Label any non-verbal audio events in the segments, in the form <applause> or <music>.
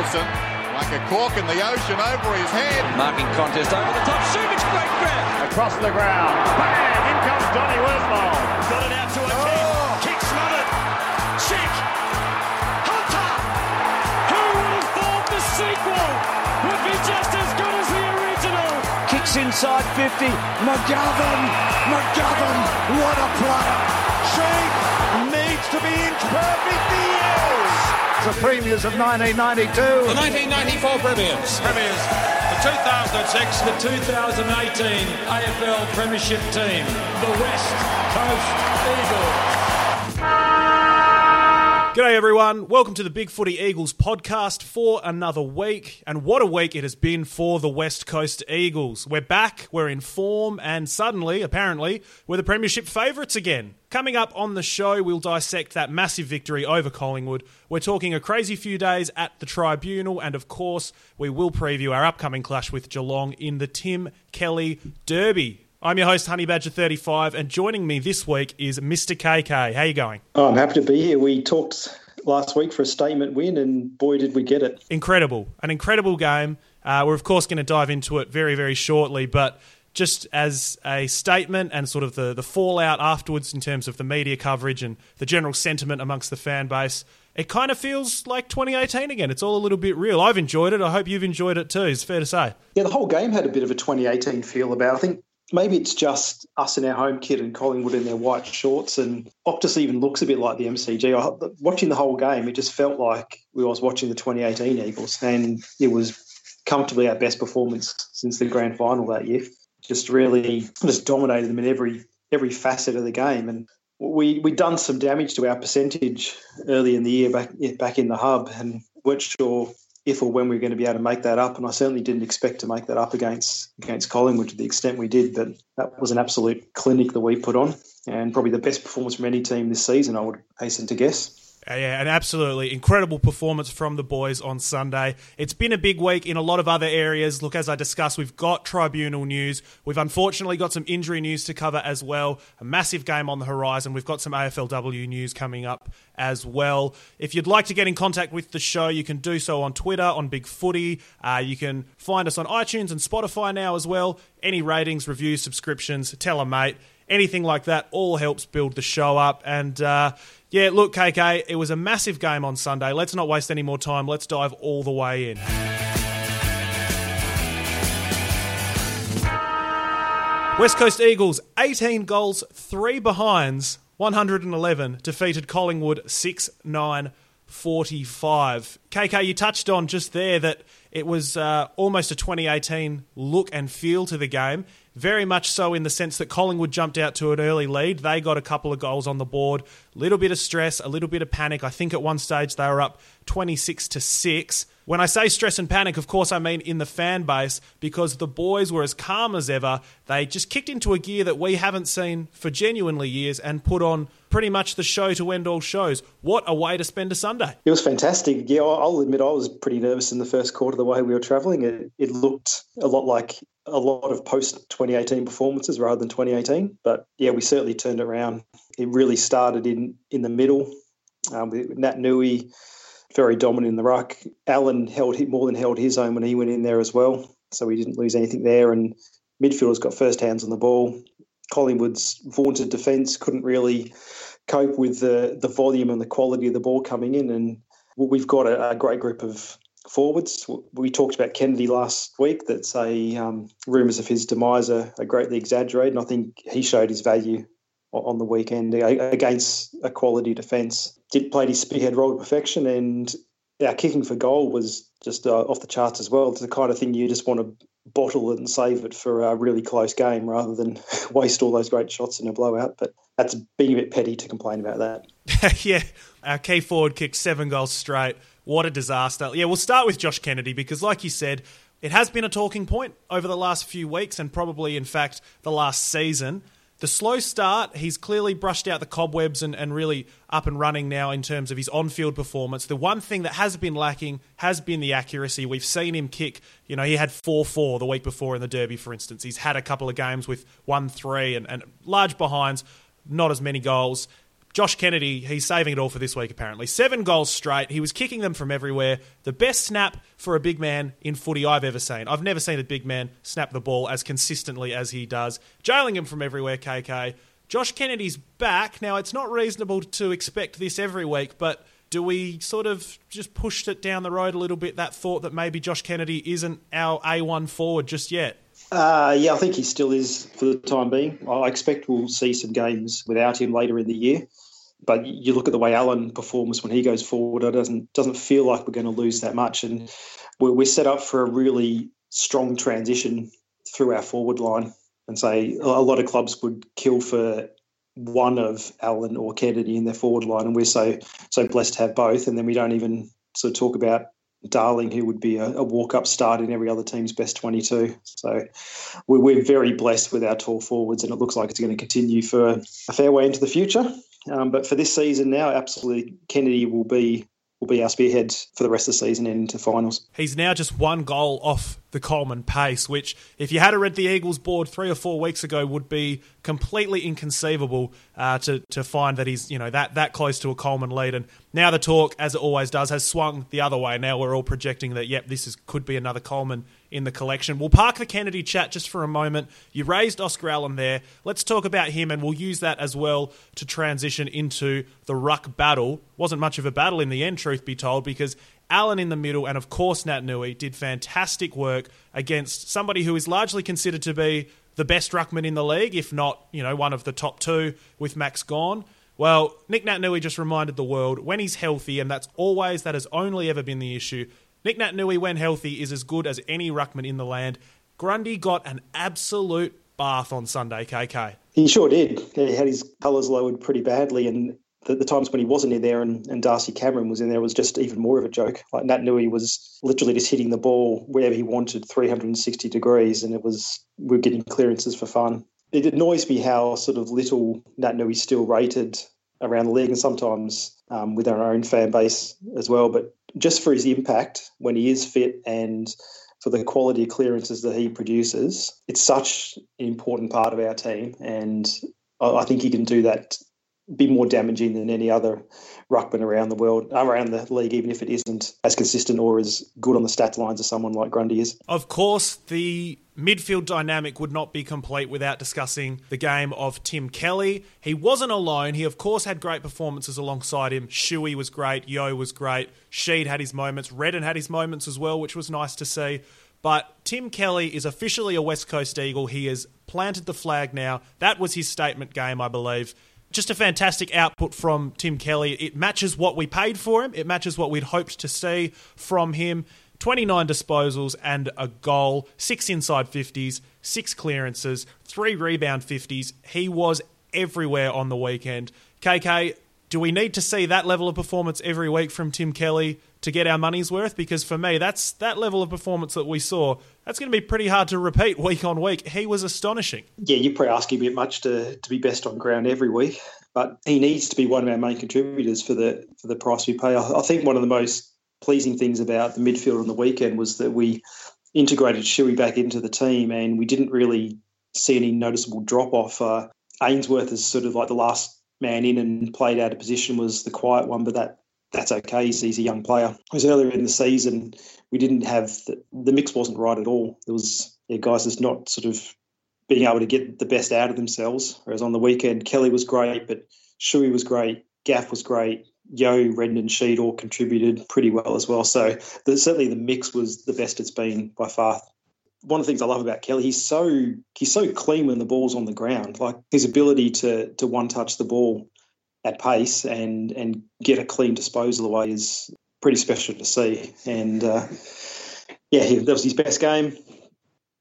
Wilson, like a cork in the ocean over his head. Marking contest over the top. Subic great grab. Across the ground. Bang! In comes Donny Woodmore. Got it out to a kick. Oh! Kick smothered. Check. Hunter. Who would have thought the sequel would be just as good as the original? Kicks inside 50. McGovern. McGovern. What a player. Sheik needs to be inch perfect. He is. The premiers of 1992. The 1994 Premiers. Premiers. The 2006, the 2018 AFL Premiership team. The West Coast Eagles. G'day, everyone. Welcome to the Big Footy Eagles podcast for another week. And what a week it has been for the West Coast Eagles. We're back, we're in form, and suddenly, apparently, we're the Premiership favourites again. Coming up on the show, we'll dissect that massive victory over Collingwood. We're talking a crazy few days at the Tribunal, and of course, we will preview our upcoming clash with Geelong in the Tim Kelly Derby. I'm your host, Honey Badger 35, and joining me this week is Mr. KK. How you going? Oh, I'm happy to be here. We talked last week for a statement win, and boy, did we get it. Incredible. An incredible game. Uh, we're, of course, going to dive into it very, very shortly, but just as a statement and sort of the, the fallout afterwards in terms of the media coverage and the general sentiment amongst the fan base, it kind of feels like 2018 again. It's all a little bit real. I've enjoyed it. I hope you've enjoyed it too. It's fair to say. Yeah, the whole game had a bit of a 2018 feel about. it. I think maybe it's just us in our home kit and Collingwood in their white shorts, and Optus even looks a bit like the MCG. Watching the whole game, it just felt like we was watching the 2018 Eagles, and it was comfortably our best performance since the grand final that year. Just really just dominated them in every every facet of the game, and we we done some damage to our percentage early in the year back back in the hub, and weren't sure if or when we were going to be able to make that up. And I certainly didn't expect to make that up against against Collingwood to the extent we did. But that was an absolute clinic that we put on, and probably the best performance from any team this season. I would hasten to guess. Yeah, an absolutely incredible performance from the boys on Sunday. It's been a big week in a lot of other areas. Look, as I discussed, we've got tribunal news. We've unfortunately got some injury news to cover as well. A massive game on the horizon. We've got some AFLW news coming up as well. If you'd like to get in contact with the show, you can do so on Twitter, on Big Footy. Uh, you can find us on iTunes and Spotify now as well. Any ratings, reviews, subscriptions, tell a mate. Anything like that all helps build the show up. And uh, yeah, look, KK, it was a massive game on Sunday. Let's not waste any more time. Let's dive all the way in. West Coast Eagles, 18 goals, 3 behinds, 111, defeated Collingwood 6 9 45. KK, you touched on just there that it was uh, almost a 2018 look and feel to the game. Very much so in the sense that Collingwood jumped out to an early lead. They got a couple of goals on the board. A little bit of stress, a little bit of panic. I think at one stage they were up 26 to 6. When I say stress and panic, of course, I mean in the fan base because the boys were as calm as ever. They just kicked into a gear that we haven't seen for genuinely years and put on pretty much the show to end all shows. What a way to spend a Sunday! It was fantastic. Yeah, I'll admit I was pretty nervous in the first quarter the way we were travelling. It, it looked a lot like a lot of post 2018 performances rather than 2018. But yeah, we certainly turned around. It really started in in the middle um, with Naitanui very dominant in the ruck. Allen held more than held his own when he went in there as well, so we didn't lose anything there. And midfielders got first hands on the ball. Collingwood's vaunted defence couldn't really cope with the the volume and the quality of the ball coming in, and we've got a, a great group of forwards. We talked about Kennedy last week. That say um, rumours of his demise are, are greatly exaggerated, and I think he showed his value on the weekend against a quality defence. Did play his spearhead role to perfection, and our kicking for goal was just uh, off the charts as well. It's the kind of thing you just want to bottle it and save it for a really close game rather than <laughs> waste all those great shots in a blowout. But that's being a bit petty to complain about that. <laughs> yeah, our key forward kicked seven goals straight. What a disaster. Yeah, we'll start with Josh Kennedy because, like you said, it has been a talking point over the last few weeks and probably, in fact, the last season. The slow start, he's clearly brushed out the cobwebs and, and really up and running now in terms of his on field performance. The one thing that has been lacking has been the accuracy. We've seen him kick, you know, he had 4 4 the week before in the Derby, for instance. He's had a couple of games with 1 3 and, and large behinds, not as many goals. Josh Kennedy, he's saving it all for this week, apparently. Seven goals straight. He was kicking them from everywhere. The best snap for a big man in footy I've ever seen. I've never seen a big man snap the ball as consistently as he does. Jailing him from everywhere, KK. Josh Kennedy's back. Now, it's not reasonable to expect this every week, but do we sort of just pushed it down the road a little bit, that thought that maybe Josh Kennedy isn't our A1 forward just yet? Uh, yeah, I think he still is for the time being. I expect we'll see some games without him later in the year. But you look at the way Allen performs when he goes forward, it doesn't doesn't feel like we're going to lose that much. And we're, we're set up for a really strong transition through our forward line. And say a lot of clubs would kill for one of Allen or Kennedy in their forward line, and we're so so blessed to have both. And then we don't even sort of talk about Darling, who would be a, a walk up start in every other team's best 22. So we're, we're, very blessed with our tall forwards, and it looks like it's going to continue for a fair way into the future. Um, but for this season now, absolutely, Kennedy will be will be our spearhead for the rest of the season and into finals. He's now just one goal off the Coleman pace, which, if you had read the Eagles board three or four weeks ago, would be completely inconceivable uh, to to find that he's you know that that close to a Coleman lead. And now the talk, as it always does, has swung the other way. Now we're all projecting that yep, this is could be another Coleman in the collection. We'll park the Kennedy chat just for a moment. You raised Oscar Allen there. Let's talk about him, and we'll use that as well to transition into the ruck battle. Wasn't much of a battle in the end, truth be told, because Allen in the middle, and of course Naitanui did fantastic work against somebody who is largely considered to be the best ruckman in the league, if not, you know, one of the top two with Max gone. Well, Nic Naitanui just reminded the world when he's healthy, and that's always, that has only ever been the issue. Nic Naitanui, when healthy, is as good as any ruckman in the land. Grundy got an absolute bath on Sunday, KK. He sure did. He had his colours lowered pretty badly, and the, the, times when he wasn't in there and, and Darcy Cameron was in there was just even more of a joke. Like Naitanui was literally just hitting the ball wherever he wanted, 360 degrees, and it was we are getting clearances for fun. It annoys me how sort of little Naitanui still rated around the league, and sometimes um, with our own fan base as well. But just for his impact when he is fit and for the quality of clearances that he produces, it's such an important part of our team, and I think he can do that be more damaging than any other ruckman around the world, around the league, even if it isn't as consistent or as good on the stats lines as someone like Grundy is. Of course, the midfield dynamic would not be complete without discussing the game of Tim Kelly. He wasn't alone. He, of course, had great performances alongside him. Shuey was great. Yeo was great. Sheed had his moments. Redden had his moments as well, which was nice to see. But Tim Kelly is officially a West Coast Eagle. He has planted the flag now. That was his statement game, I believe just a fantastic output from Tim Kelly. It matches what we paid for him. It matches what we'd hoped to see from him. 29 disposals and a goal, six inside 50s, six clearances, three rebound 50s. He was everywhere on the weekend. KK, do we need to see that level of performance every week from Tim Kelly to get our money's worth? Because for me, that's that level of performance that we saw. That's going to be pretty hard to repeat <laughs> week on week. He was astonishing. Yeah, you're probably asking a bit much to, to be best on ground every week, but he needs to be one of our main contributors for the for the price we pay. I, I think one of the most pleasing things about the midfield on the weekend was that we integrated Shuey back into the team, and we didn't really see any noticeable drop off. Uh, Ainsworth is sort of like the last man in and played out of position was the quiet one, but that that's okay. He's, he's a young player. Because earlier in the season, we didn't have the, the mix wasn't right at all. There was yeah, guys just not sort of being able to get the best out of themselves. Whereas on the weekend, Kelly was great, but Shuey was great, Gaff was great, Yeo, and Sheed all contributed pretty well as well. So the, certainly the mix was the best it's been by far. One of the things I love about Kelly, he's so he's so clean when the ball's on the ground. Like his ability to to one touch the ball at pace and and get a clean disposal away is pretty special to see. And uh, yeah, that was his best game.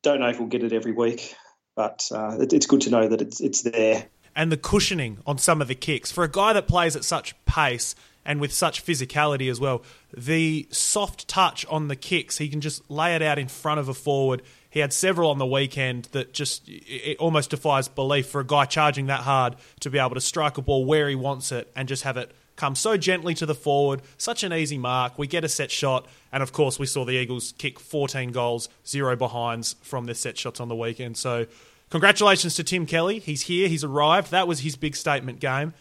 Don't know if we'll get it every week, but uh, it, it's good to know that it's it's there. And the cushioning on some of the kicks for a guy that plays at such pace and with such physicality as well. The soft touch on the kicks, he can just lay it out in front of a forward he had several on the weekend that just it almost defies belief for a guy charging that hard to be able to strike a ball where he wants it and just have it come so gently to the forward. Such an easy mark. We get a set shot, and of course, we saw the Eagles kick 14 goals, zero behinds from their set shots on the weekend. So, congratulations to Tim Kelly. He's here. He's arrived. That was his big statement game.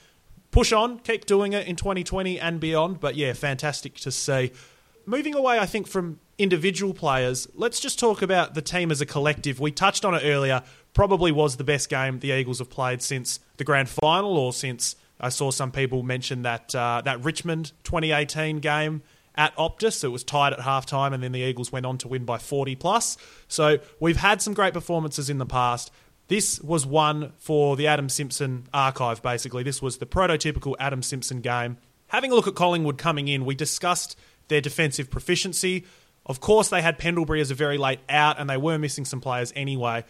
push on, keep doing it in 2020 and beyond. But yeah, fantastic to see. Moving away, I think, from individual players, let's just talk about the team as a collective. We touched on it earlier. Probably was the best game the Eagles have played since the grand final, or since I saw some people mention that uh, that Richmond 2018 game at Optus. It was tied at halftime, and then the Eagles went on to win by 40 plus. So we've had some great performances in the past. This was one for the Adam Simpson archive, basically. This was the prototypical Adam Simpson game. Having a look at Collingwood coming in, we discussed their defensive proficiency. Of course, they had Pendlebury as a very late out, and they were missing some players anyway.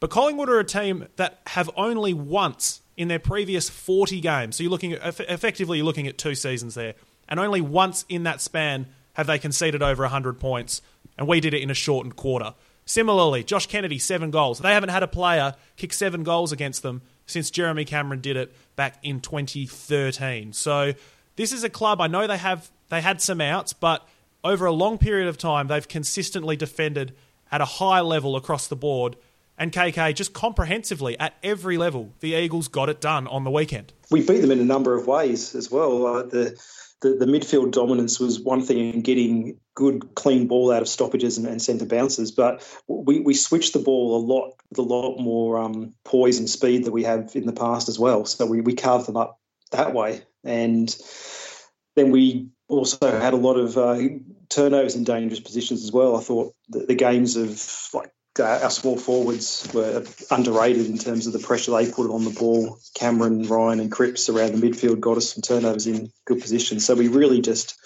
But Collingwood are a team that have only once in their previous 40 games, so you're looking at, effectively you're looking at two seasons there, and only once in that span have they conceded over 100 points, and we did it in a shortened quarter. Similarly, Josh Kennedy, seven goals. They haven't had a player kick seven goals against them since Jeremy Cameron did it back in 2013. So this is a club. I know they have they had some outs, but over a long period of time, they've consistently defended at a high level across the board. And KK, just comprehensively at every level, the Eagles got it done on the weekend. We beat them in a number of ways as well. Uh, the the, the midfield dominance was one thing in getting good clean ball out of stoppages and, and centre bounces, but we, we switched the ball a lot with a lot more um, poise and speed that we have in the past as well. So we, we carved them up that way. And then we also had a lot of uh, turnovers in dangerous positions as well. I thought the, the games of like uh, our small forwards were underrated in terms of the pressure they put on the ball. Cameron, Ryan, and Cripps around the midfield got us some turnovers in good positions. So we really just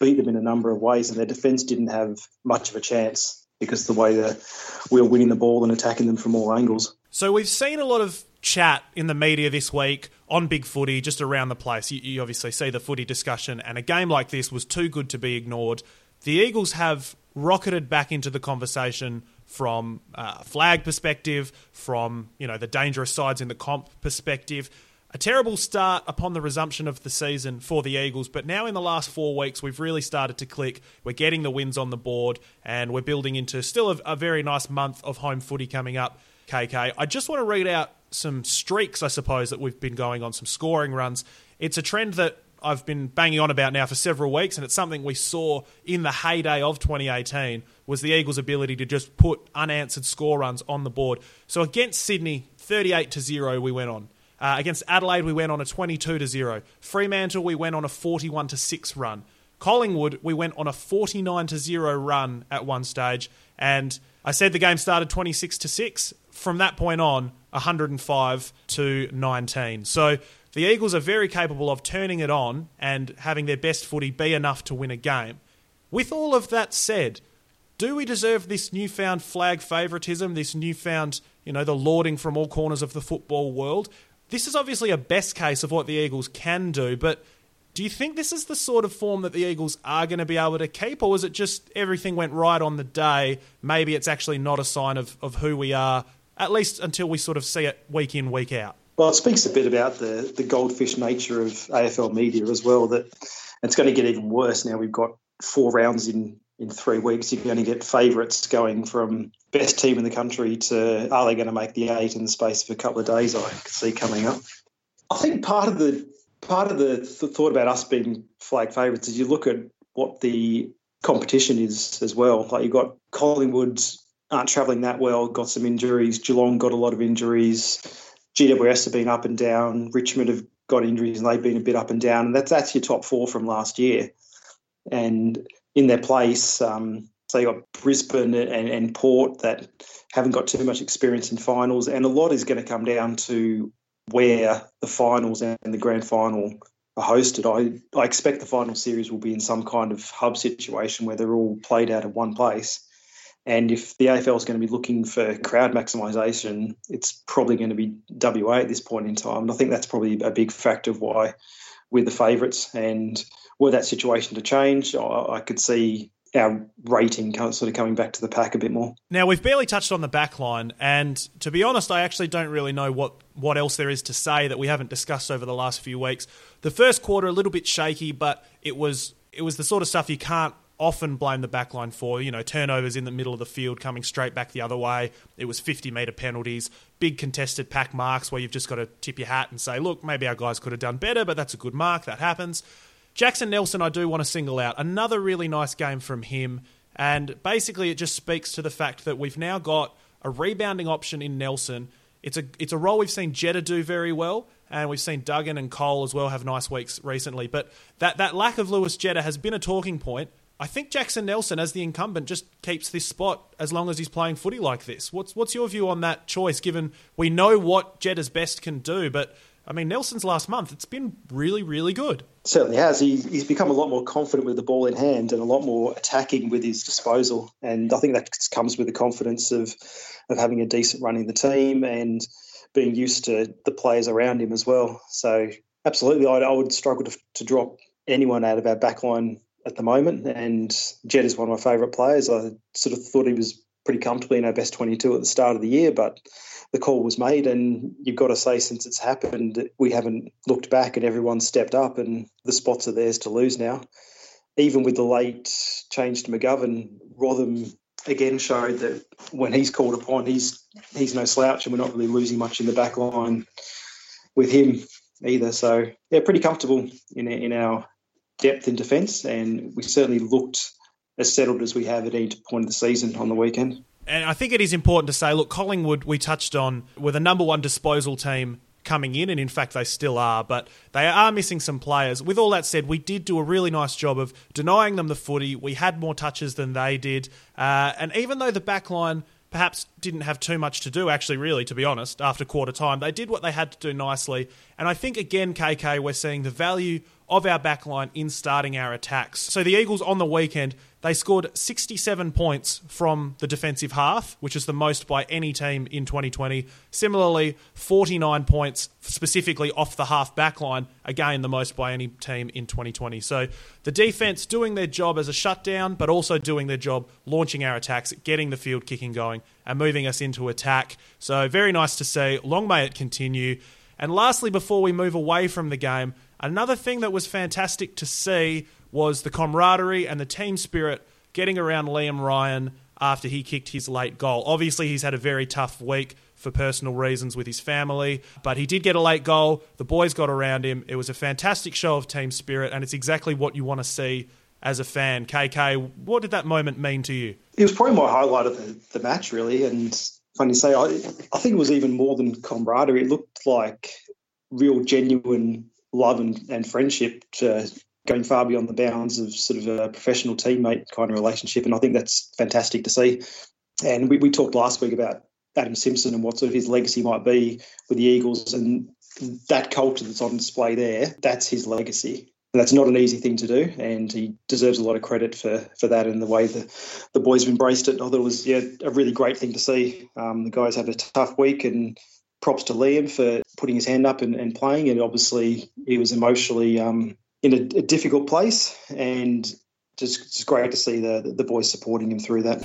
beat them in a number of ways, and their defence didn't have much of a chance because the way that we were winning the ball and attacking them from all angles. So we've seen a lot of chat in the media this week on big footy, just around the place. You, you obviously see the footy discussion, and a game like this was too good to be ignored. The Eagles have rocketed back into the conversation from a flag perspective, from you know the dangerous sides in the comp perspective. A terrible start upon the resumption of the season for the Eagles, but now in the last four weeks, we've really started to click. We're getting the wins on the board, and we're building into still a, a very nice month of home footy coming up. KK, I just want to read out some streaks, I suppose, that we've been going on, some scoring runs. It's a trend that I've been banging on about now for several weeks, and it's something we saw in the heyday of 2018 was the Eagles' ability to just put unanswered score runs on the board. So against Sydney, 38 to zero, we went on. Uh, against Adelaide, we went on a 22 to zero. Fremantle, we went on a 41 to six run. Collingwood, we went on a 49 to zero run at one stage, and I said the game started 26 to six. From that point on, 105 to 19. So the Eagles are very capable of turning it on and having their best footy be enough to win a game. With all of that said, do we deserve this newfound flag favouritism, this newfound, you know, the lauding from all corners of the football world? This is obviously a best case of what the Eagles can do, but do you think this is the sort of form that the Eagles are going to be able to keep, or is it just everything went right on the day? Maybe it's actually not a sign of, of who we are, at least until we sort of see it week in, week out. Well, it speaks a bit about the, the goldfish nature of AFL media as well, that it's going to get even worse now. We've got four rounds in, in three weeks. You're going to get favourites going from best team in the country to are they going to make the eight in the space of a couple of days, I can see coming up. I think part of the part of the th- thought about us being flag favourites is you look at what the competition is as well. Like you've got Collingwood aren't travelling that well, got some injuries. Geelong got a lot of injuries. GWS have been up and down. Richmond have got injuries and they've been a bit up and down. And that's that's your top four from last year. And in their place, um, so you got Brisbane and, and Port that haven't got too much experience in finals, and a lot is going to come down to where the finals and the grand final are hosted. I, I expect the final series will be in some kind of hub situation where they're all played out of one place. And if the AFL is going to be looking for crowd maximisation, it's probably going to be WA at this point in time. And I think that's probably a big factor of why we're the favourites. And were that situation to change, I, could see our rating sort of coming back to the pack a bit more. Now we've barely touched on the back line, and to be honest, I actually don't really know what what else there is to say that we haven't discussed over the last few weeks. The first quarter a little bit shaky, but it was it was the sort of stuff you can't often blame the backline for. You know, turnovers in the middle of the field coming straight back the other way. It was 50 metre penalties, big contested pack marks where you've just got to tip your hat and say, look, maybe our guys could have done better, but that's a good mark. That happens. Jackson Nelson, I do want to single out. Another really nice game from him. And basically, it just speaks to the fact that we've now got a rebounding option in Nelson. It's a, it's a role we've seen Jetta do very well and we've seen Duggan and Cole as well have nice weeks recently. But that, that lack of Lewis Jetta has been a talking point. I think Jackson Nelson, as the incumbent, just keeps this spot as long as he's playing footy like this. What's what's your view on that choice? Given we know what Jetta's best can do, but I mean Nelson's last month, it's been really really good. Certainly has. He, he's become a lot more confident with the ball in hand and a lot more attacking with his disposal. And I think that comes with the confidence of of having a decent run in the team and being used to the players around him as well. So absolutely, I, I would struggle to, to drop anyone out of our backline at the moment. And Jed is one of my favourite players. I sort of thought he was pretty comfortably in our best 22 at the start of the year, but the call was made. And you've got to say, since it's happened, we haven't looked back and everyone's stepped up, and the spots are theirs to lose now. Even with the late change to McGovern, Rotham again showed that when he's called upon, he's he's no slouch, and we're not really losing much in the back line with him either. So yeah, pretty comfortable in in our depth in defence, and we certainly looked as settled as we have at any point of the season on the weekend. And I think it is important to say, look, Collingwood, we touched on, were the number one disposal team coming in, and in fact, they still are, but they are missing some players. With all that said, we did do a really nice job of denying them the footy. We had more touches than they did. Uh, and even though the back line perhaps didn't have too much to do, actually, really, to be honest, after quarter time, they did what they had to do nicely. And I think, again, KK, we're seeing the value of our backline in starting our attacks. So the Eagles on the weekend, they scored 67 points from the defensive half, which is the most by any team in 2020. Similarly, 49 points specifically off the half backline, again, the most by any team in 2020. So the defense doing their job as a shutdown, but also doing their job launching our attacks, getting the field kicking going, and moving us into attack. So very nice to see. Long may it continue. And lastly, before we move away from the game, Another thing that was fantastic to see was the camaraderie and the team spirit getting around Liam Ryan after he kicked his late goal. Obviously, he's had a very tough week for personal reasons with his family, but he did get a late goal. The boys got around him. It was a fantastic show of team spirit, and it's exactly what you want to see as a fan. KK, what did that moment mean to you? It was probably my highlight of the, the match, really. And funny to say, I, I think it was even more than camaraderie. It looked like real, genuine love and, and friendship to going far beyond the bounds of sort of a professional teammate kind of relationship. And I think that's fantastic to see. And we, we talked last week about Adam Simpson and what sort of his legacy might be with the Eagles and that culture that's on display there, that's his legacy. And that's not an easy thing to do, and he deserves a lot of credit for, for that and the way the, the boys have embraced it. I thought it was yeah, a really great thing to see. Um, the guys had a tough week, and props to Liam for putting his hand up and, and playing. And obviously, he was emotionally um, in a, a, difficult place, and just, great to see the the boys supporting him through that.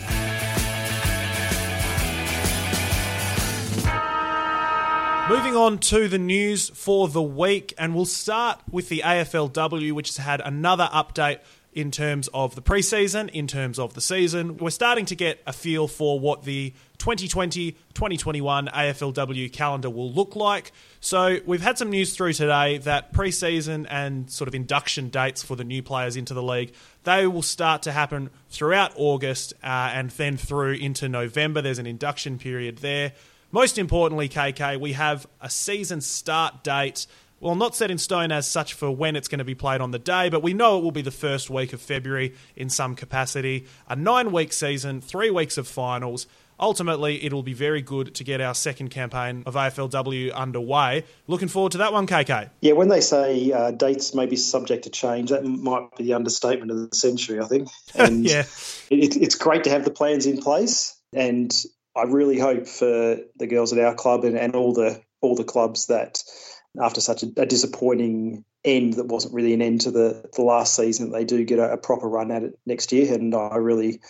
Moving on to the news for the week, and we'll start with the AFLW, which has had another update in terms of the preseason, in terms of the season. We're starting to get a feel for what the 2020 2021 AFLW calendar will look like. So, we've had some news through today that preseason and sort of induction dates for the new players into the league, they will start to happen throughout August uh, and then through into November. There's an induction period there. Most importantly, KK, we have a season start date well, not set in stone as such for when it's going to be played on the day, but we know it will be the first week of February in some capacity. A nine week season, three weeks of finals. Ultimately, it'll be very good to get our second campaign of AFLW underway. Looking forward to that one, KK. Yeah, when they say uh, dates may be subject to change, that might be the understatement of the century, I think. <laughs> And yeah. It, it's great to have the plans in place. And I really hope for the girls at our club and, and all the all the clubs that after such a, a, disappointing end that wasn't really an end to the, the last season, they do get a, a, proper run at it next year. And I really,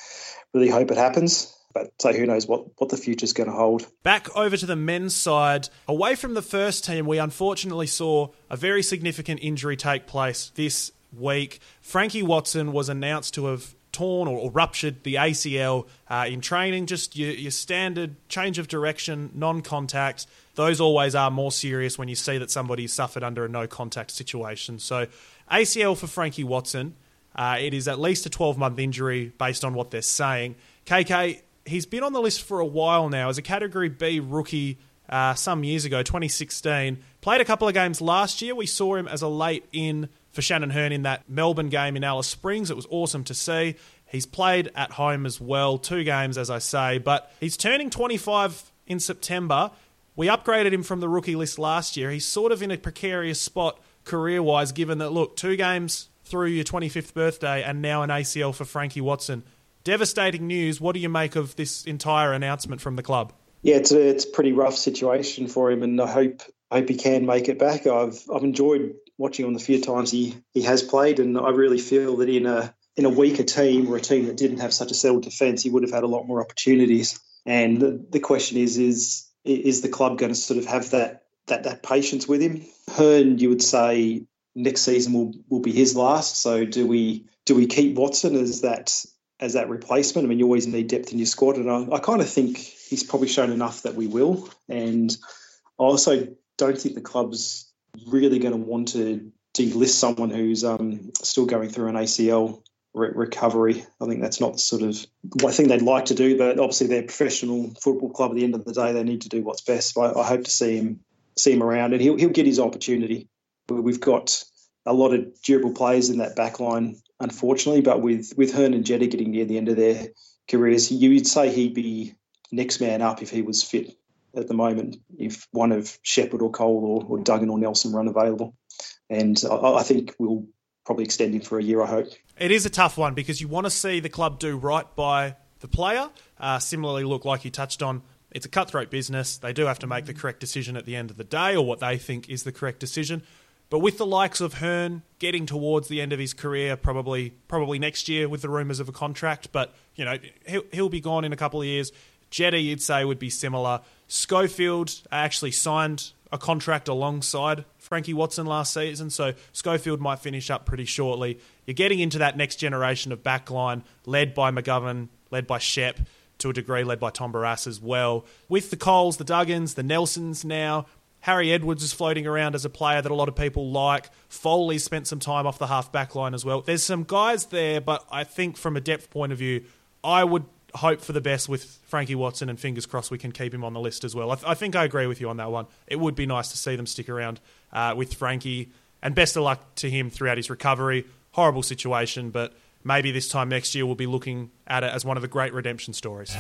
really hope it happens. But so who knows what, what the future's going to hold. Back over to the men's side. Away from the first team, we unfortunately saw a very significant injury take place this week. Frankie Watson was announced to have torn or, or ruptured the ACL uh, in training, just your, your standard change of direction, non contact, those always are more serious when you see that somebody suffered under a no contact situation. So, ACL for Frankie Watson, uh, it is at least a 12 month injury based on what they're saying. KK, he's been on the list for a while now as a Category B rookie uh, some years ago, 2016. Played a couple of games last year. We saw him as a late in for Shannon Hurn in that Melbourne game in Alice Springs. It was awesome to see. He's played at home as well, two games, as I say, but he's turning 25 in September. We upgraded him from the rookie list last year. He's sort of in a precarious spot career wise, given that, look, two games through your 25th birthday and now an ACL for Frankie Watson. Devastating news. What do you make of this entire announcement from the club? Yeah, it's a, it's a pretty rough situation for him, and I hope hope he can make it back. I've I've enjoyed watching him the few times he, he has played, and I really feel that in a in a weaker team or a team that didn't have such a settled defence, he would have had a lot more opportunities. And the, the question is, is is the club going to sort of have that that that patience with him? Hurn, you would say next season will will be his last. So do we do we keep Watson as that as that replacement? I mean, you always need depth in your squad, and I, I kind of think he's probably shown enough that we will. And I also don't think the club's really going to want to delist someone who's um, still going through an ACL re- recovery. I think that's not the sort of I think they'd like to do, but obviously they're a professional football club. At the end of the day, they need to do what's best. I, I hope to see him see him around, and he'll he'll get his opportunity. We've got a lot of durable players in that back line, unfortunately, but with with Hurn and Jetta getting near the end of their careers, you'd say he'd be next man up if he was fit at the moment. If one of Shepherd or Cole or, or Duggan or Nelson run available, and I think we'll probably extending for a year. I hope it is a tough one because you want to see the club do right by the player. Uh, similarly, look like you touched on. It's a cutthroat business. They do have to make the correct decision at the end of the day, or what they think is the correct decision. But with the likes of Hurn getting towards the end of his career, probably probably next year with the rumours of a contract, but you know he'll, he'll be gone in a couple of years. Jetta, you'd say, would be similar. Schofield actually signed a contract alongside Frankie Watson last season, so Schofield might finish up pretty shortly. You're getting into that next generation of backline led by McGovern, led by Shep, to a degree led by Tom Barrass as well. With the Coles, the Duggans, the Nelsons now, Harry Edwards is floating around as a player that a lot of people like. Foley spent some time off the half back line as well. There's some guys there, but I think from a depth point of view, I would hope for the best with Frankie Watson and fingers crossed we can keep him on the list as well. I, th- I think I agree with you on that one. It would be nice to see them stick around uh, with Frankie, and best of luck to him throughout his recovery. Horrible situation, but maybe this time next year we'll be looking at it as one of the great redemption stories.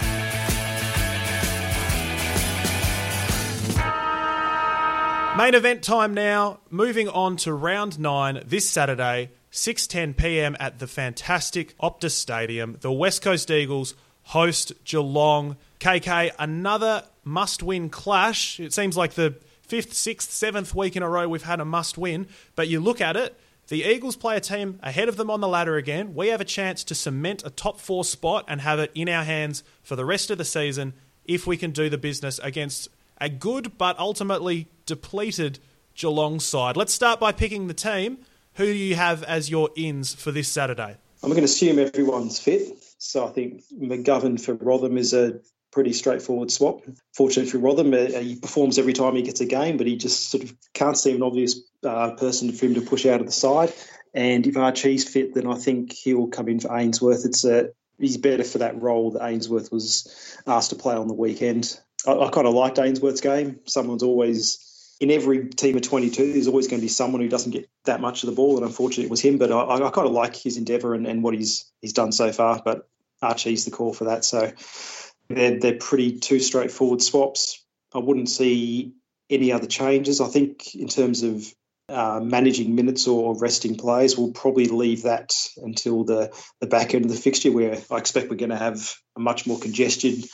Main event time now. Moving on to round nine this Saturday, 6:10 p.m. at the fantastic Optus Stadium. The West Coast Eagles host Geelong. KK, another must-win clash. It seems like the fifth, sixth, seventh week in a row we've had a must-win. But you look at it, the Eagles play a team ahead of them on the ladder again. We have a chance to cement a top four spot and have it in our hands for the rest of the season if we can do the business against a good but ultimately depleted Geelong side. Let's start by picking the team. Who do you have as your ins for this Saturday? I'm going to assume everyone's fit. So I think McGovern for Rotham is a pretty straightforward swap. Fortunately for Rotham, uh, he performs every time he gets a game, but he just sort of can't seem an obvious uh, person for him to push out of the side. And if Archie's fit, then I think he'll come in for Ainsworth. It's a he's better for that role that Ainsworth was asked to play on the weekend. I, I kind of liked Ainsworth's game. Someone's always in every team of 22, there's always going to be someone who doesn't get that much of the ball, and unfortunately, it was him. But I, I kind of like his endeavour and, and what he's he's done so far. But Archie's the call for that, so they're they're pretty two straightforward swaps. I wouldn't see any other changes. I think in terms of uh, managing minutes or resting players, we'll probably leave that until the, the back end of the fixture, where I expect we're going to have a much more congested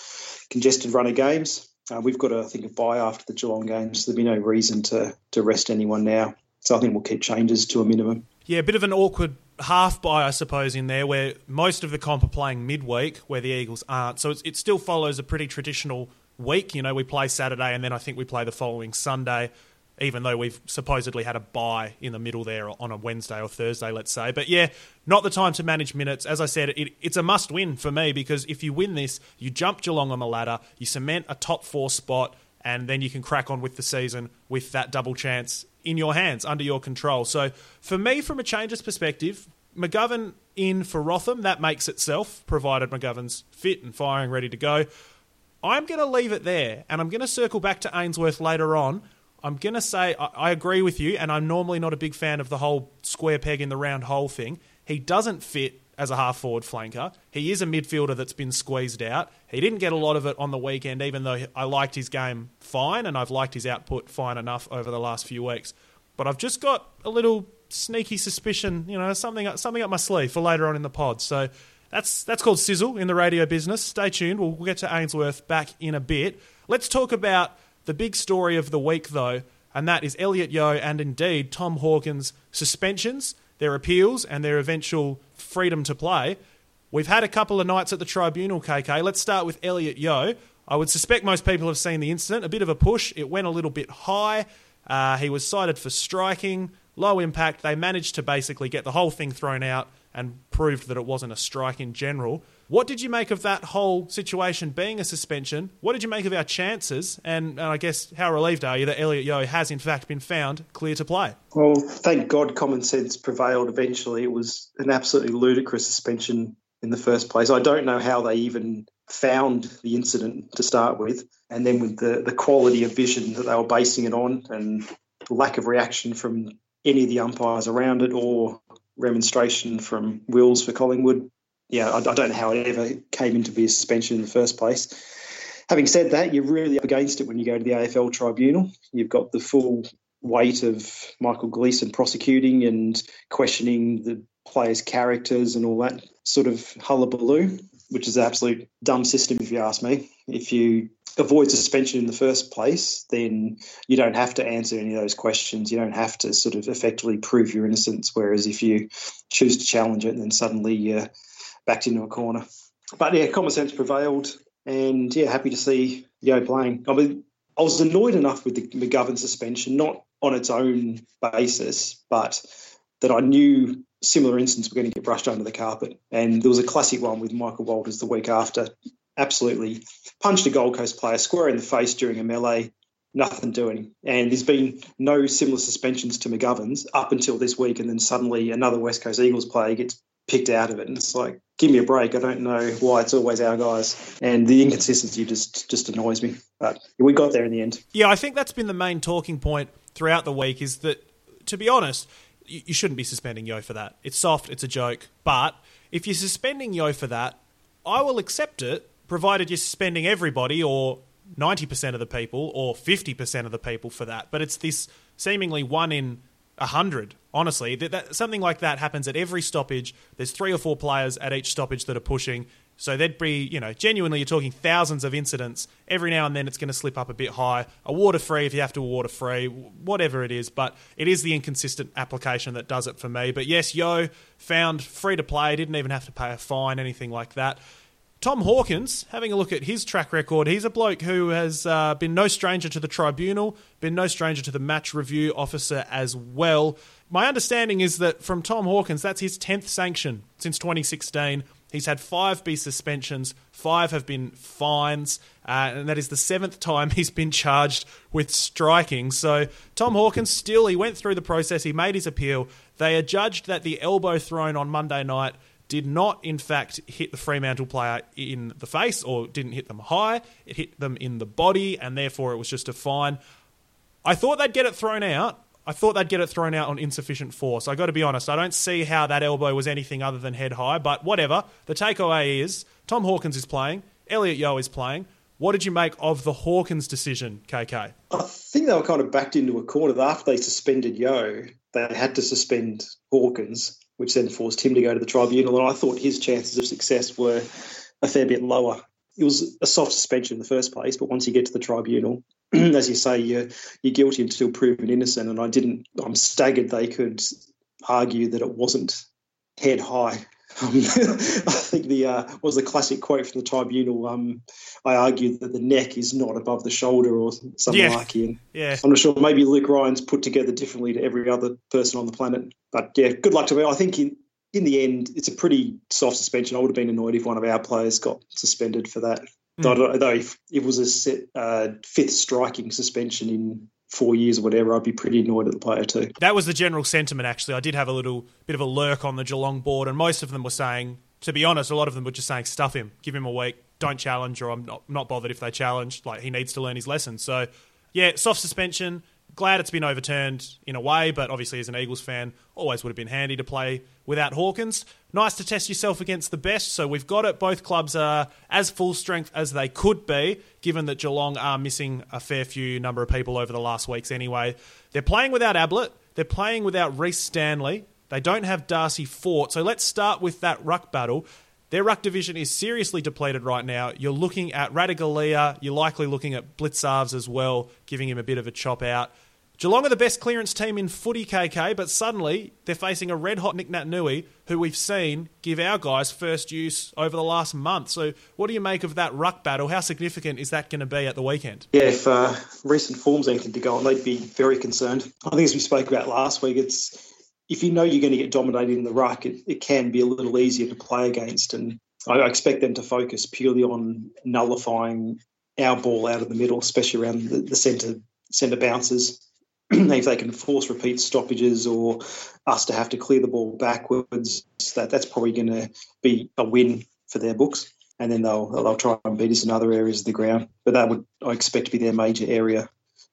congested run of games. Uh, we've got, I think, a buy after the Geelong game, so there'll be no reason to to rest anyone now. So I think we'll keep changes to a minimum. Yeah, a bit of an awkward half buy, I suppose, in there where most of the comp are playing midweek, where the Eagles aren't. So it still follows a pretty traditional week. You know, we play Saturday and then I think we play the following Sunday. even though we've supposedly had a bye in the middle there on a Wednesday or Thursday, let's say. But yeah, not the time to manage minutes. As I said, it, it's a must win for me because if you win this, you jump Geelong on the ladder, you cement a top four spot, and then you can crack on with the season with that double chance in your hands, under your control. So for me, from a changes perspective, McGovern in for Rotham, that makes itself, provided McGovern's fit and firing, ready to go. I'm going to leave it there, and I'm going to circle back to Ainsworth later on. I'm going to say I, I agree with you, and I'm normally not a big fan of the whole square peg in the round hole thing. He doesn't fit as a half forward flanker. He is a midfielder that's been squeezed out. He didn't get a lot of it on the weekend, even though I liked his game fine and I've liked his output fine enough over the last few weeks. But I've just got a little sneaky suspicion, you know, something something up my sleeve for later on in the pod. So that's that's called sizzle in the radio business. Stay tuned. We'll, we'll get to Ainsworth back in a bit. Let's talk about the big story of the week, though, and that is Elliot Yeo and indeed Tom Hawkins' suspensions, their appeals, and their eventual freedom to play. We've had a couple of nights at the tribunal, KK. Let's start with Elliot Yeo. I would suspect most people have seen the incident. A bit of a push. It went a little bit high. Uh, he was cited for striking, low impact. They managed to basically get the whole thing thrown out and proved that it wasn't a strike in general. What did you make of that whole situation being a suspension? What did you make of our chances? And, and I guess how relieved are you that Elliot Yeo has in fact been found clear to play? Well, thank God common sense prevailed eventually. It was an absolutely ludicrous suspension in the first place. I don't know how they even found the incident to start with, and then with the, the quality of vision that they were basing it on and lack of reaction from any of the umpires around it or remonstration from Wills for Collingwood. Yeah, I, I don't know how it ever came into be a suspension in the first place. Having said that, you're really up against it when you go to the AFL tribunal. You've got the full weight of Michael Gleeson prosecuting and questioning the players' characters and all that sort of hullabaloo, which is an absolute dumb system, if you ask me. If you avoid suspension in the first place, then you don't have to answer any of those questions. You don't have to sort of effectively prove your innocence. Whereas if you choose to challenge it, then suddenly you're backed into a corner. But yeah, common sense prevailed, and yeah, happy to see Yeo playing. I mean, I was annoyed enough with the McGovern suspension, not on its own basis, but that I knew similar incidents were going to get brushed under the carpet. And there was a classic one with Michael Walters the week after, absolutely punched a Gold Coast player square in the face during a melee, nothing doing. And there's been no similar suspensions to McGovern's up until this week, and then suddenly another West Coast Eagles player gets picked out of it, and it's like, give me a break. I don't know why it's always our guys, and the inconsistency just just annoys me. But we got there in the end. Yeah, I think that's been the main talking point throughout the week. Is that, to be honest, you shouldn't be suspending Yeo for that. It's soft, it's a joke. But if you're suspending Yeo for that, I will accept it provided you're suspending everybody or 90% of the people or 50% of the people for that. But it's this seemingly one in a hundred. Honestly, that, that, something like that happens at every stoppage. There's three or four players at each stoppage that are pushing. So there'd be, you know, genuinely, you're talking thousands of incidents. Every now and then, it's going to slip up a bit high. A water free if you have to water free, whatever it is. But it is the inconsistent application that does it for me. But yes, Yeo found free to play. Didn't even have to pay a fine, anything like that. Tom Hawkins, having a look at his track record, he's a bloke who has uh, been no stranger to the tribunal, been no stranger to the match review officer as well. My understanding is that from Tom Hawkins, that's his 10th sanction since 2016. He's had five B suspensions, five have been fines, uh, and that is the seventh time <laughs> he's been charged with striking. So, Tom Hawkins still, he went through the process, he made his appeal. They adjudged that the elbow thrown on Monday night did not, in fact, hit the Fremantle player in the face or didn't hit them high. It hit them in the body, and therefore it was just a fine. I thought they'd get it thrown out. I thought they'd get it thrown out on insufficient force. I got to be honest, I don't see how that elbow was anything other than head high, but whatever. The takeaway is Tom Hawkins is playing, Elliot Yeo is playing. What did you make of the Hawkins decision, KK? I think they were kind of backed into a corner. After they suspended Yeo. they had to suspend Hawkins which then forced him to go to the tribunal. And I thought his chances of success were a fair bit lower. It was a soft suspension in the first place, but once you get to the tribunal, <clears throat> as you say, you're, you're guilty until proven innocent. And I didn't, I'm staggered they could argue that it wasn't head high Um, <laughs> I think the uh, was the classic quote from the tribunal. Um, I argued that the neck is not above the shoulder or something Yeah. like it. Yeah. I'm not sure. Maybe Luke Ryan's put together differently to every other person on the planet. But yeah, good luck to me. I think in, in the end, it's a pretty soft suspension. I would have been annoyed if one of our players got suspended for that. Though, though if it was a set, uh, fifth striking suspension in four years or whatever, I'd be pretty annoyed at the player too. That was the general sentiment, actually. I did have a little bit of a lurk on the Geelong board, and most of them were saying, to be honest, a lot of them were just saying, stuff him, give him a week, don't challenge, or I'm not, not bothered if they challenge. Like, he needs to learn his lesson. So, yeah, soft suspension. Glad it's been overturned in a way, but obviously, as an Eagles fan, always would have been handy to play without Hawkins. Nice to test yourself against the best. So we've got it. Both clubs are as full strength as they could be, given that Geelong are missing a fair few number of people over the last weeks anyway. They're playing without Ablett. They're playing without Rhys Stanley. They don't have Darcy Fort. So let's start with that ruck battle. Their ruck division is seriously depleted right now. You're looking at Ratugolea. You're likely looking at Blicavs as well, giving him a bit of a chop out. Geelong are the best clearance team in footy, KK, but suddenly they're facing a red hot Nick Nui, who we've seen give our guys first use over the last month. So, what do you make of that ruck battle? How significant is that going to be at the weekend? Yeah, if uh, recent form's anything to go on, they'd be very concerned. I think as we spoke about last week, it's if you know you're going to get dominated in the ruck, it, it can be a little easier to play against. And I I expect them to focus purely on nullifying our ball out of the middle, especially around the, the centre centre bounces. <clears throat> if they can force repeat stoppages or us to have to clear the ball backwards, that that's probably going to be a win for their books. And then they'll they'll try and beat us in other areas of the ground. But that would I expect to be their major area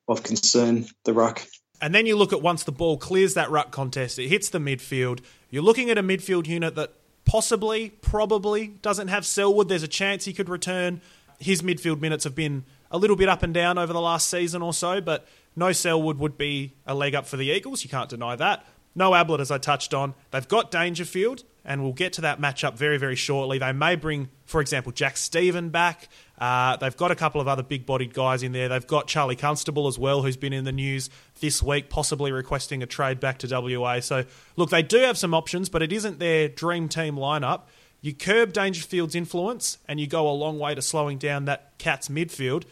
of concern, the ruck. And then you look at once the ball clears that ruck contest, it hits the midfield. You're looking at a midfield unit that possibly, probably doesn't have Selwood. There's a chance he could return. His midfield minutes have been a little bit up and down over the last season or so, but no Selwood would be a leg up for the Eagles. You can't deny that. No Ablett, as I touched on. They've got Dangerfield, and we'll get to that matchup very, very shortly. They may bring, for example, Jack Steven back. Uh, they've got a couple of other big bodied guys in there. They've got Charlie Constable as well, who's been in the news this week, possibly requesting a trade back to WA. So, look, they do have some options, but it isn't their dream team lineup. You curb Dangerfield's influence, and you go a long way to slowing down that Cats midfield.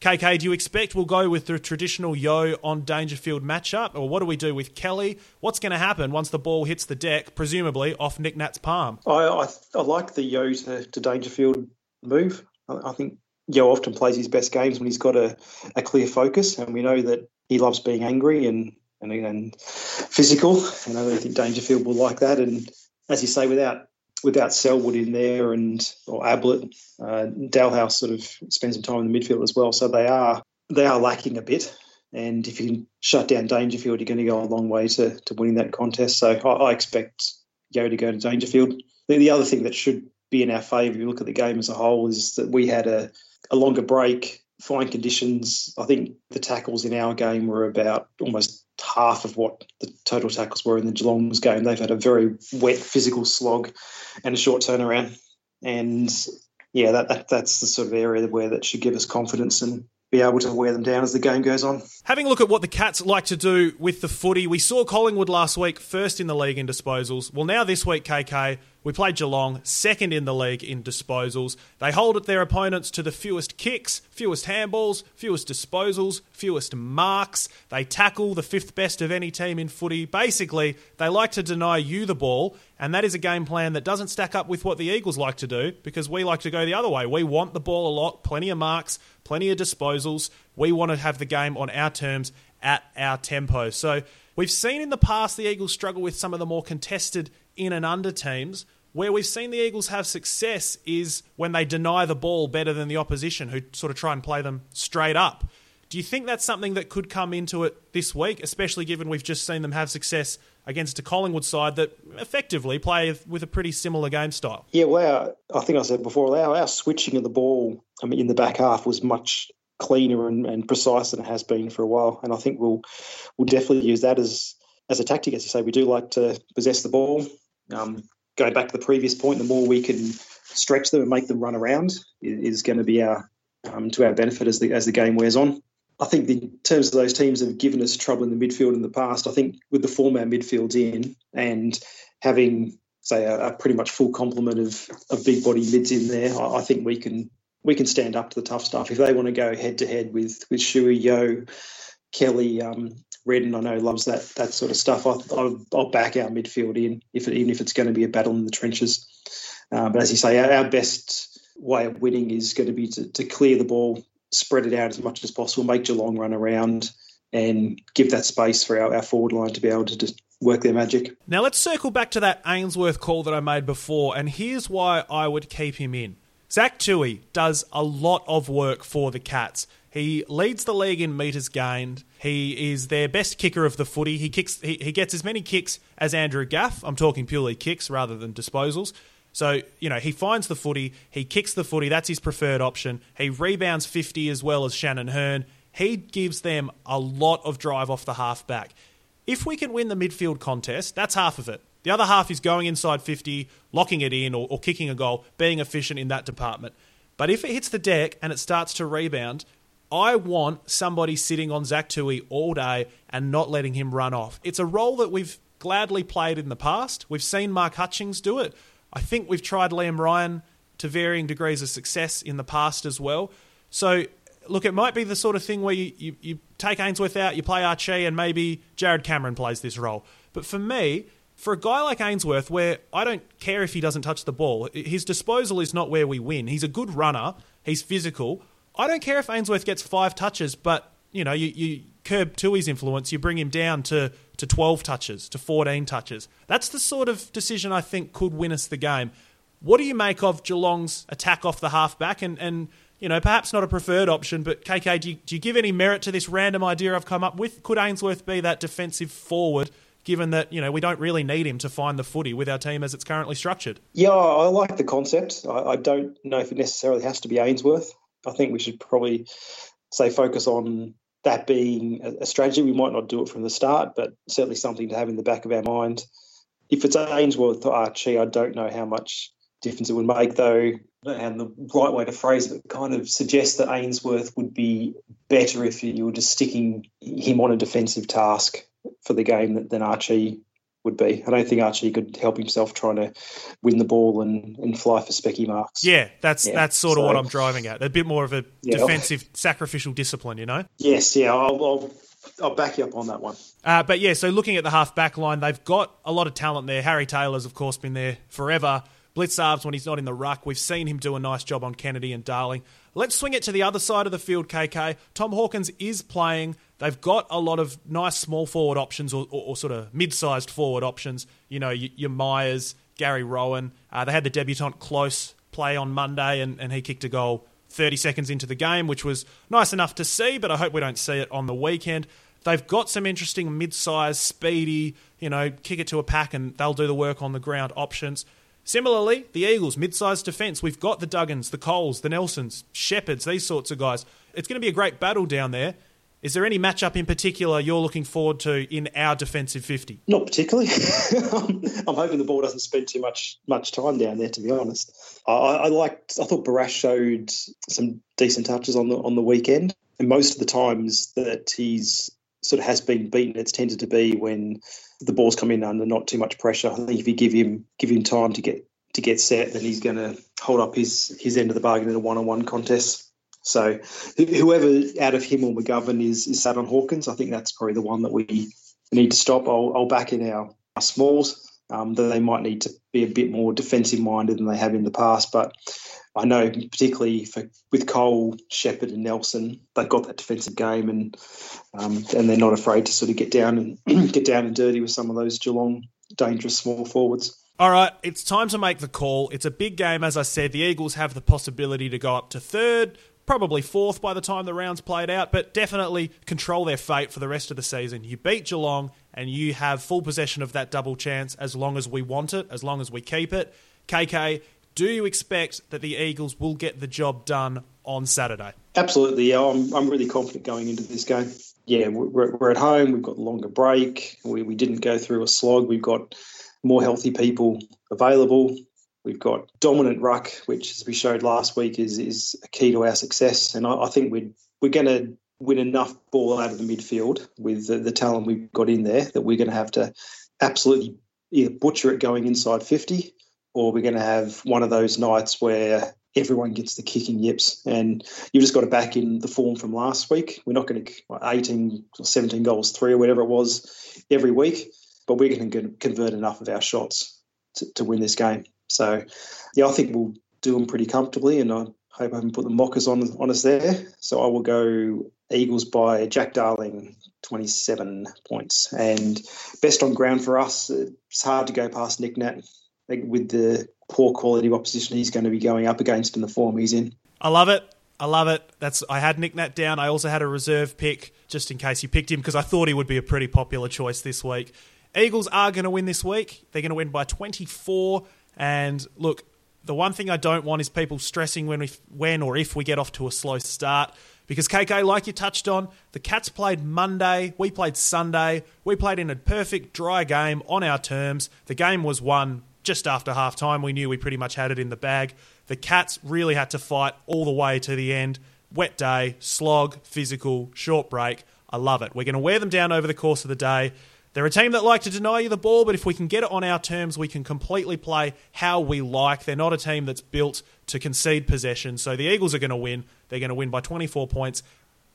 KK, do you expect we'll go with the traditional Yeo on Dangerfield matchup, or what do we do with Kelly? What's going to happen once the ball hits the deck, presumably off Nic Nat's palm? I, I, I like the Yeo to, to Dangerfield move. I, I think Yeo often plays his best games when he's got a, a clear focus, and we know that he loves being angry and and, and physical. And I don't think Dangerfield will like that. And as you say, without without Selwood in there and or Ablett, uh, Dahlhaus sort of spends some time in the midfield as well. So they are they are lacking a bit. And if you can shut down Dangerfield, you're going to go a long way to, to winning that contest. So I, I expect Yeo to go to Dangerfield. The, the other thing that should be in our favour, if you look at the game as a whole, is that we had a, a longer break, fine conditions. I think the tackles in our game were about almost half of what the total tackles were in the Geelong's game. They've had a very wet physical slog and a short turnaround. And yeah, that, that that's the sort of area where that should give us confidence and be able to wear them down as the game goes on. Having a look at what the Cats like to do with the footy, we saw Collingwood last week first in the league in disposals. Well, now this week, KK, we played Geelong second in the league in disposals. They hold at their opponents to the fewest kicks, fewest handballs, fewest disposals, fewest marks. They tackle the fifth best of any team in footy. Basically, they like to deny you the ball, and that is a game plan that doesn't stack up with what the Eagles like to do because we like to go the other way. We want the ball a lot, plenty of marks, plenty of disposals. We want to have the game on our terms at our tempo. So we've seen in the past the Eagles struggle with some of the more contested in and under teams. Where we've seen the Eagles have success is when they deny the ball better than the opposition, who sort of try and play them straight up. Do you think that's something that could come into it this week, especially given we've just seen them have success against a Collingwood side that effectively play with a pretty similar game style? Yeah, well, I think I said before, our, our switching of the ball I mean, in the back half was much cleaner and, and precise than it has been for a while. And I think we'll we'll definitely use that as as a tactic. As you say, we do like to possess the ball. Um, going back to the previous point, the more we can stretch them and make them run around is, going to be our um, to our benefit as the as the game wears on. I think the, in terms of those teams have given us trouble in the midfield in the past, I think with the form our midfield's in and having say a, a pretty much full complement of, of big body mids in there, I, I think we can we can stand up to the tough stuff. If they want to go head to head with with Shuey, Yeo, Kelly, um, Redden, I know loves that that sort of stuff. I, I'll, I'll back our midfield in, if it, even if it's going to be a battle in the trenches. Uh, but as you say, our, our, best way of winning is going to be to, to clear the ball, spread it out as much as possible, make Geelong run around, and give that space for our, our forward line to be able to just work their magic. Now let's circle back to that Ainsworth call that I made before, and here's why I would keep him in. Zach Tuohy does a lot of work for the Cats. He leads the league in metres gained. He is their best kicker of the footy. He kicks. He, he gets as many kicks as Andrew Gaff. I'm talking purely kicks rather than disposals. So, you know, he finds the footy, he kicks the footy, that's his preferred option. He rebounds 50 as well as Shannon Hurn. He gives them a lot of drive off the halfback. If we can win the midfield contest, that's half of it. The other half is going inside 50, locking it in, or, or kicking a goal, being efficient in that department. But if it hits the deck and it starts to rebound, I want somebody sitting on Zach Tuohy all day and not letting him run off. It's a role that we've gladly played in the past. We've seen Mark Hutchings do it. I think we've tried Liam Ryan to varying degrees of success in the past as well. So, look, it might be the sort of thing where you, you, you take Ainsworth out, you play Archie, and maybe Jarrod Cameron plays this role. But for me, for a guy like Ainsworth, where I don't care if he doesn't touch the ball, his disposal is not where we win. He's a good runner, he's physical. I don't care if Ainsworth gets five touches, but you know, you, you curb Tuohy's influence, you bring him down to, to 12 touches, to 14 touches. That's the sort of decision I think could win us the game. What do you make of Geelong's attack off the halfback? And, and you know, perhaps not a preferred option, but KK, do you, do you give any merit to this random idea I've come up with? Could Ainsworth be that defensive forward given that you know we don't really need him to find the footy with our team as it's currently structured. Yeah, I like the concept. I, I don't know if it necessarily has to be Ainsworth. I think we should probably say focus on that being a, strategy. We might not do it from the start, but certainly something to have in the back of our mind. If it's Ainsworth or Archie, I don't know how much difference it would make, though. And the right way to phrase it kind of suggests that Ainsworth would be better if you were just sticking him on a defensive task for the game than Archie would be. I don't think Archie could help himself trying to win the ball and, and fly for specky marks. Yeah, that's yeah. that's sort of so, what I'm driving at. A bit more of a yeah, defensive, I'll, sacrificial discipline, you know? Yes, yeah, I'll, I'll, I'll back you up on that one. Uh, but yeah, so looking at the half back line, they've got a lot of talent there. Harry Taylor's, of course, been there forever. Blicavs, when he's not in the ruck, we've seen him do a nice job on Kennedy and Darling. Let's swing it to the other side of the field, KK. Tom Hawkins is playing They've got a lot of nice small forward options or, or, or sort of mid sized forward options. You know, your, Miers, Gary Rohan. Uh, they had the debutant close play on Monday, and, and he kicked a goal 30 seconds into the game, which was nice enough to see, but I hope we don't see it on the weekend. They've got some interesting mid sized, speedy, you know, kick it to a pack and they'll do the work on the ground options. Similarly, the Eagles, mid sized defence. We've got the Duggans, the Coles, the Nelsons, Sheppards, these sorts of guys. It's going to be a great battle down there. Is there any matchup in particular you're looking forward to in our defensive 50? Not particularly. <laughs> I'm hoping the ball doesn't spend too much much time down there. To be honest, I, I liked. I thought Barrass showed some decent touches on the on the weekend, and most of the times that he's sort of has been beaten, it's tended to be when the ball's come in under not too much pressure. I think if you give him give him time to get to get set, then he's going to hold up his his end of the bargain in a one on one contest. So whoever out of him or McGovern is is sat on Hawkins, I think that's probably the one that we need to stop. I'll, I'll back in our, our smalls. Um, that they might need to be a bit more defensive minded than they have in the past. But I know, particularly for with Cole, Sheppard, and Nelson, they've got that defensive game, and um, and they're not afraid to sort of get down and <clears throat> get down and dirty with some of those Geelong dangerous small forwards. All right, it's time to make the call. It's a big game, as I said. The Eagles have the possibility to go up to third probably fourth by the time the round's played out, but definitely control their fate for the rest of the season. You beat Geelong and you have full possession of that double chance as long as we want it, as long as we keep it. KK, do you expect that the Eagles will get the job done on Saturday? Absolutely. I'm, I'm really confident going into this game. Yeah, we're, we're at home. We've got longer break. We, we didn't go through a slog. We've got more healthy people available. We've got dominant ruck, which, as we showed last week, is is a key to our success. And I, I think we're we're going to win enough ball out of the midfield with the, the, talent we've got in there that we're going to have to absolutely either butcher it going inside 50 or we're going to have one of those nights where everyone gets the kicking yips. And you've just got to back in the form from last week. We're not going to 18 or 17 goals, three or whatever it was every week, but we're going to convert enough of our shots to, to win this game. So, yeah, I think we'll do them pretty comfortably. And I hope I haven't put the mockers on, on us there. So I will go Eagles by Jack Darling, 27 points. And best on ground for us, it's hard to go past Nic Nat with the poor quality of opposition he's going to be going up against in the form he's in. I love it. I love it. That's I had Nic Nat down. I also had a reserve pick just in case you picked him because I thought he would be a pretty popular choice this week. Eagles are going to win this week. They're going to win by 24. And look, the one thing I don't want is people stressing when we, when or if we get off to a slow start. Because KK, like you touched on, the Cats played Monday, we played Sunday, we played in a perfect dry game on our terms. The game was won just after half time. We knew we pretty much had it in the bag. The Cats really had to fight all the way to the end. Wet day, slog, physical, short break. I love it. We're going to wear them down over the course of the day. They're a team that like to deny you the ball, but if we can get it on our terms, we can completely play how we like. They're not a team that's built to concede possession. So the Eagles are going to win. They're going to win by 24 points.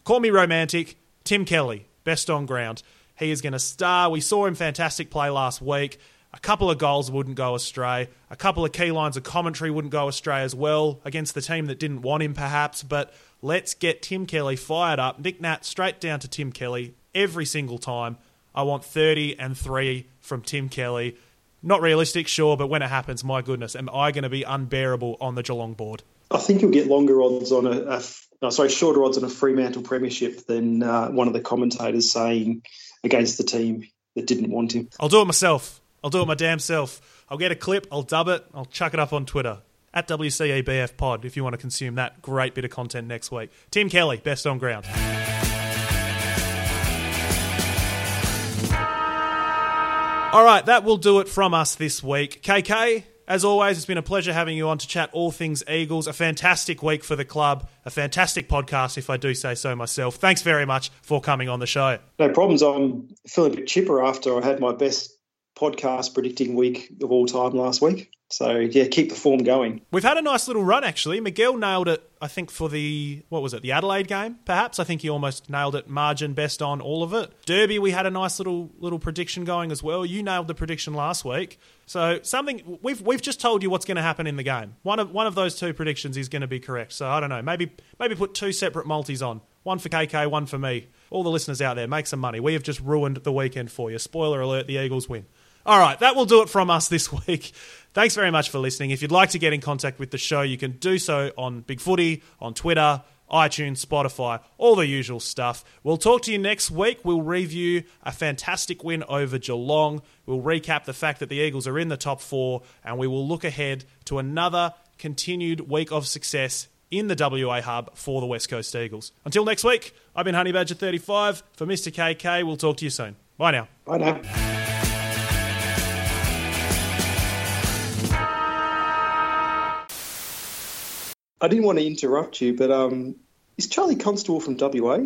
Call me romantic. Tim Kelly, best on ground. He is going to star. We saw him fantastic play last week. A couple of goals wouldn't go astray. A couple of key lines of commentary wouldn't go astray as well against the team that didn't want him, perhaps. But let's get Tim Kelly fired up. Nic Nat straight down to Tim Kelly every single time. I want 30 and 3 from Tim Kelly. Not realistic, sure, but when it happens, my goodness, am I going to be unbearable on the Geelong board? I think you'll get longer odds on a, a no, sorry, shorter odds on a Fremantle premiership than uh, one of the commentators saying against the team that didn't want him. I'll do it myself. I'll do it my damn self. I'll get a clip, I'll dub it, I'll chuck it up on Twitter. At WCEBF Pod if you want to consume that great bit of content next week. Tim Kelly, best on ground. All right, that will do it from us this week. KK, as always, it's been a pleasure having you on to chat all things Eagles. A fantastic week for the club, a fantastic podcast, if I do say so myself. Thanks very much for coming on the show. No problems. I'm feeling a bit chipper after I had my best podcast predicting week of all time last week. So yeah, keep the form going. We've had a nice little run actually. Miguel nailed it, I think, for the what was it, the Adelaide game? Perhaps I think he almost nailed it, margin best on all of it. Derby, we had a nice little little prediction going as well. You nailed the prediction last week, so something we've we've just told you what's going to happen in the game. One of one of those two predictions is going to be correct. So I don't know, maybe maybe put two separate multis on, one for KK, one for me. All the listeners out there, make some money. We have just ruined the weekend for you. Spoiler alert: the Eagles win. All right, that will do it from us this <laughs> week. Thanks very much for listening. If you'd like to get in contact with the show, you can do so on Big Footy, on Twitter, iTunes, Spotify, all the usual stuff. We'll talk to you next week. We'll review a fantastic win over Geelong. We'll recap the fact that the Eagles are in the top four, and we will look ahead to another continued week of success in the WA hub for the West Coast Eagles. Until next week, I've been Honey Badger 35 for Mr. KK. We'll talk to you soon. Bye now. Bye now. I didn't want to interrupt you, but um, is Charlie Constable from WA?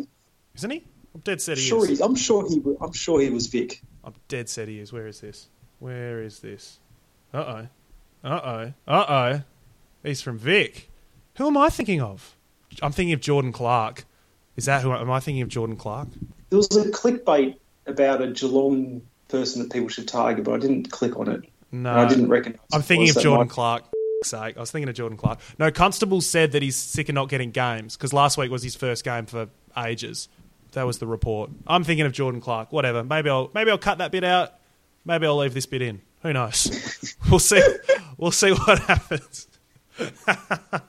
Isn't he? I'm dead set he sure is. He, I'm sure he. I'm sure he was Vic. I'm dead set he is. Where is this? Where is this? Uh oh. Uh oh. Uh oh. He's from Vic. Who am I thinking of? I'm thinking of Jordan Clark. Is that who? Am I thinking of Jordan Clark? There was a clickbait about a Geelong person that people should target, but I didn't click on it. No, I didn't recognize. I'm thinking of Jordan might... Clark sake. I was thinking of Jordan Clark. No, Constable said that he's sick of not getting games because last week was his first game for ages. That was the report. I'm thinking of Jordan Clark. Whatever. Maybe I'll maybe I'll cut that bit out. Maybe I'll leave this bit in. Who knows? <laughs> we'll see. We'll see what <laughs> happens. <laughs>